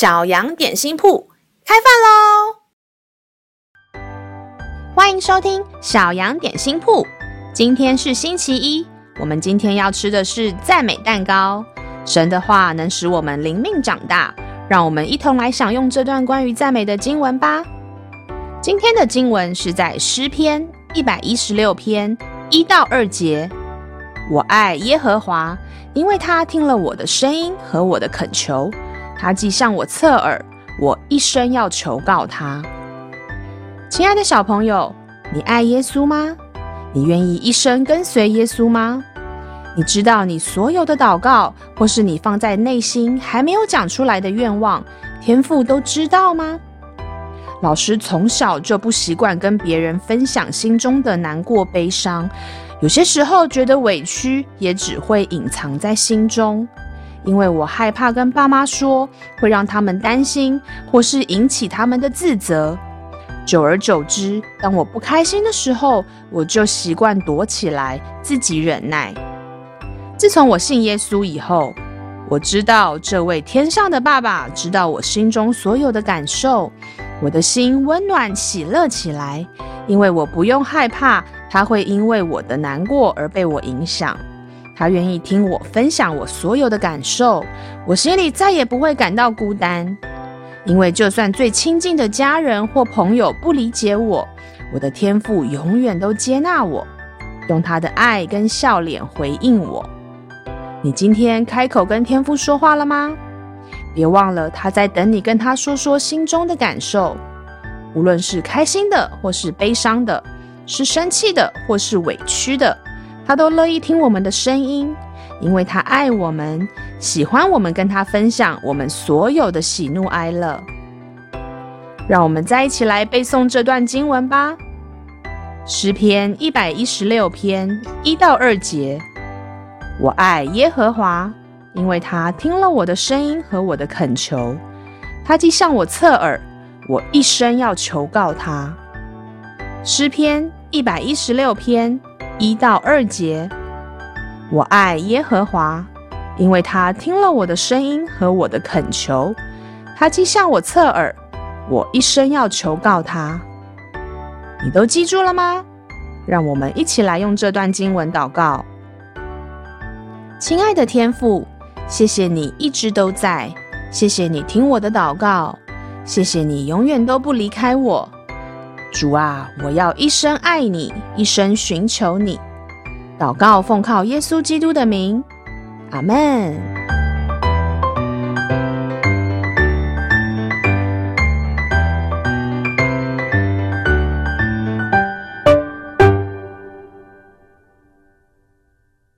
小羊点心铺开饭喽！欢迎收听小羊点心铺。今天是星期一，我们今天要吃的是赞美蛋糕。神的话能使我们灵命长大，让我们一同来享用这段关于赞美的经文吧。今天的经文是在诗篇一百一十六篇一到二节。我爱耶和华，因为他听了我的声音和我的恳求，他既向我侧耳，我一生要求告他。亲爱的小朋友，你爱耶稣吗？你愿意一生跟随耶稣吗？你知道你所有的祷告，或是你放在内心还没有讲出来的愿望，天父都知道吗？老师从小就不习惯跟别人分享心中的难过、悲伤。有些时候觉得委屈，也只会隐藏在心中，因为我害怕跟爸妈说，会让他们担心，或是引起他们的自责。久而久之，当我不开心的时候，我就习惯躲起来，自己忍耐。自从我信耶稣以后，我知道这位天上的爸爸知道我心中所有的感受，我的心温暖喜乐起来，因为我不用害怕。他会因为我的难过而被我影响，他愿意听我分享我所有的感受，我心里再也不会感到孤单，因为就算最亲近的家人或朋友不理解我，我的天父永远都接纳我，用他的爱跟笑脸回应我。你今天开口跟天父说话了吗？别忘了他在等你跟他说说心中的感受，无论是开心的或是悲伤的。是生气的，或是委屈的，他都乐意听我们的声音，因为他爱我们，喜欢我们跟他分享我们所有的喜怒哀乐。让我们再一起来背诵这段经文吧，《诗篇》一百一十六篇一到二节。我爱耶和华，因为他听了我的声音和我的恳求，他既向我侧耳，我一生要求告他。诗篇。一百一十六篇一到二节，我爱耶和华，因为他听了我的声音和我的恳求，他既向我侧耳，我一生要求告他。你都记住了吗？让我们一起来用这段经文祷告。亲爱的天父，谢谢你一直都在，谢谢你听我的祷告，谢谢你永远都不离开我。主啊，我要一生爱你，一生寻求你。祷告奉靠耶稣基督的名，阿门。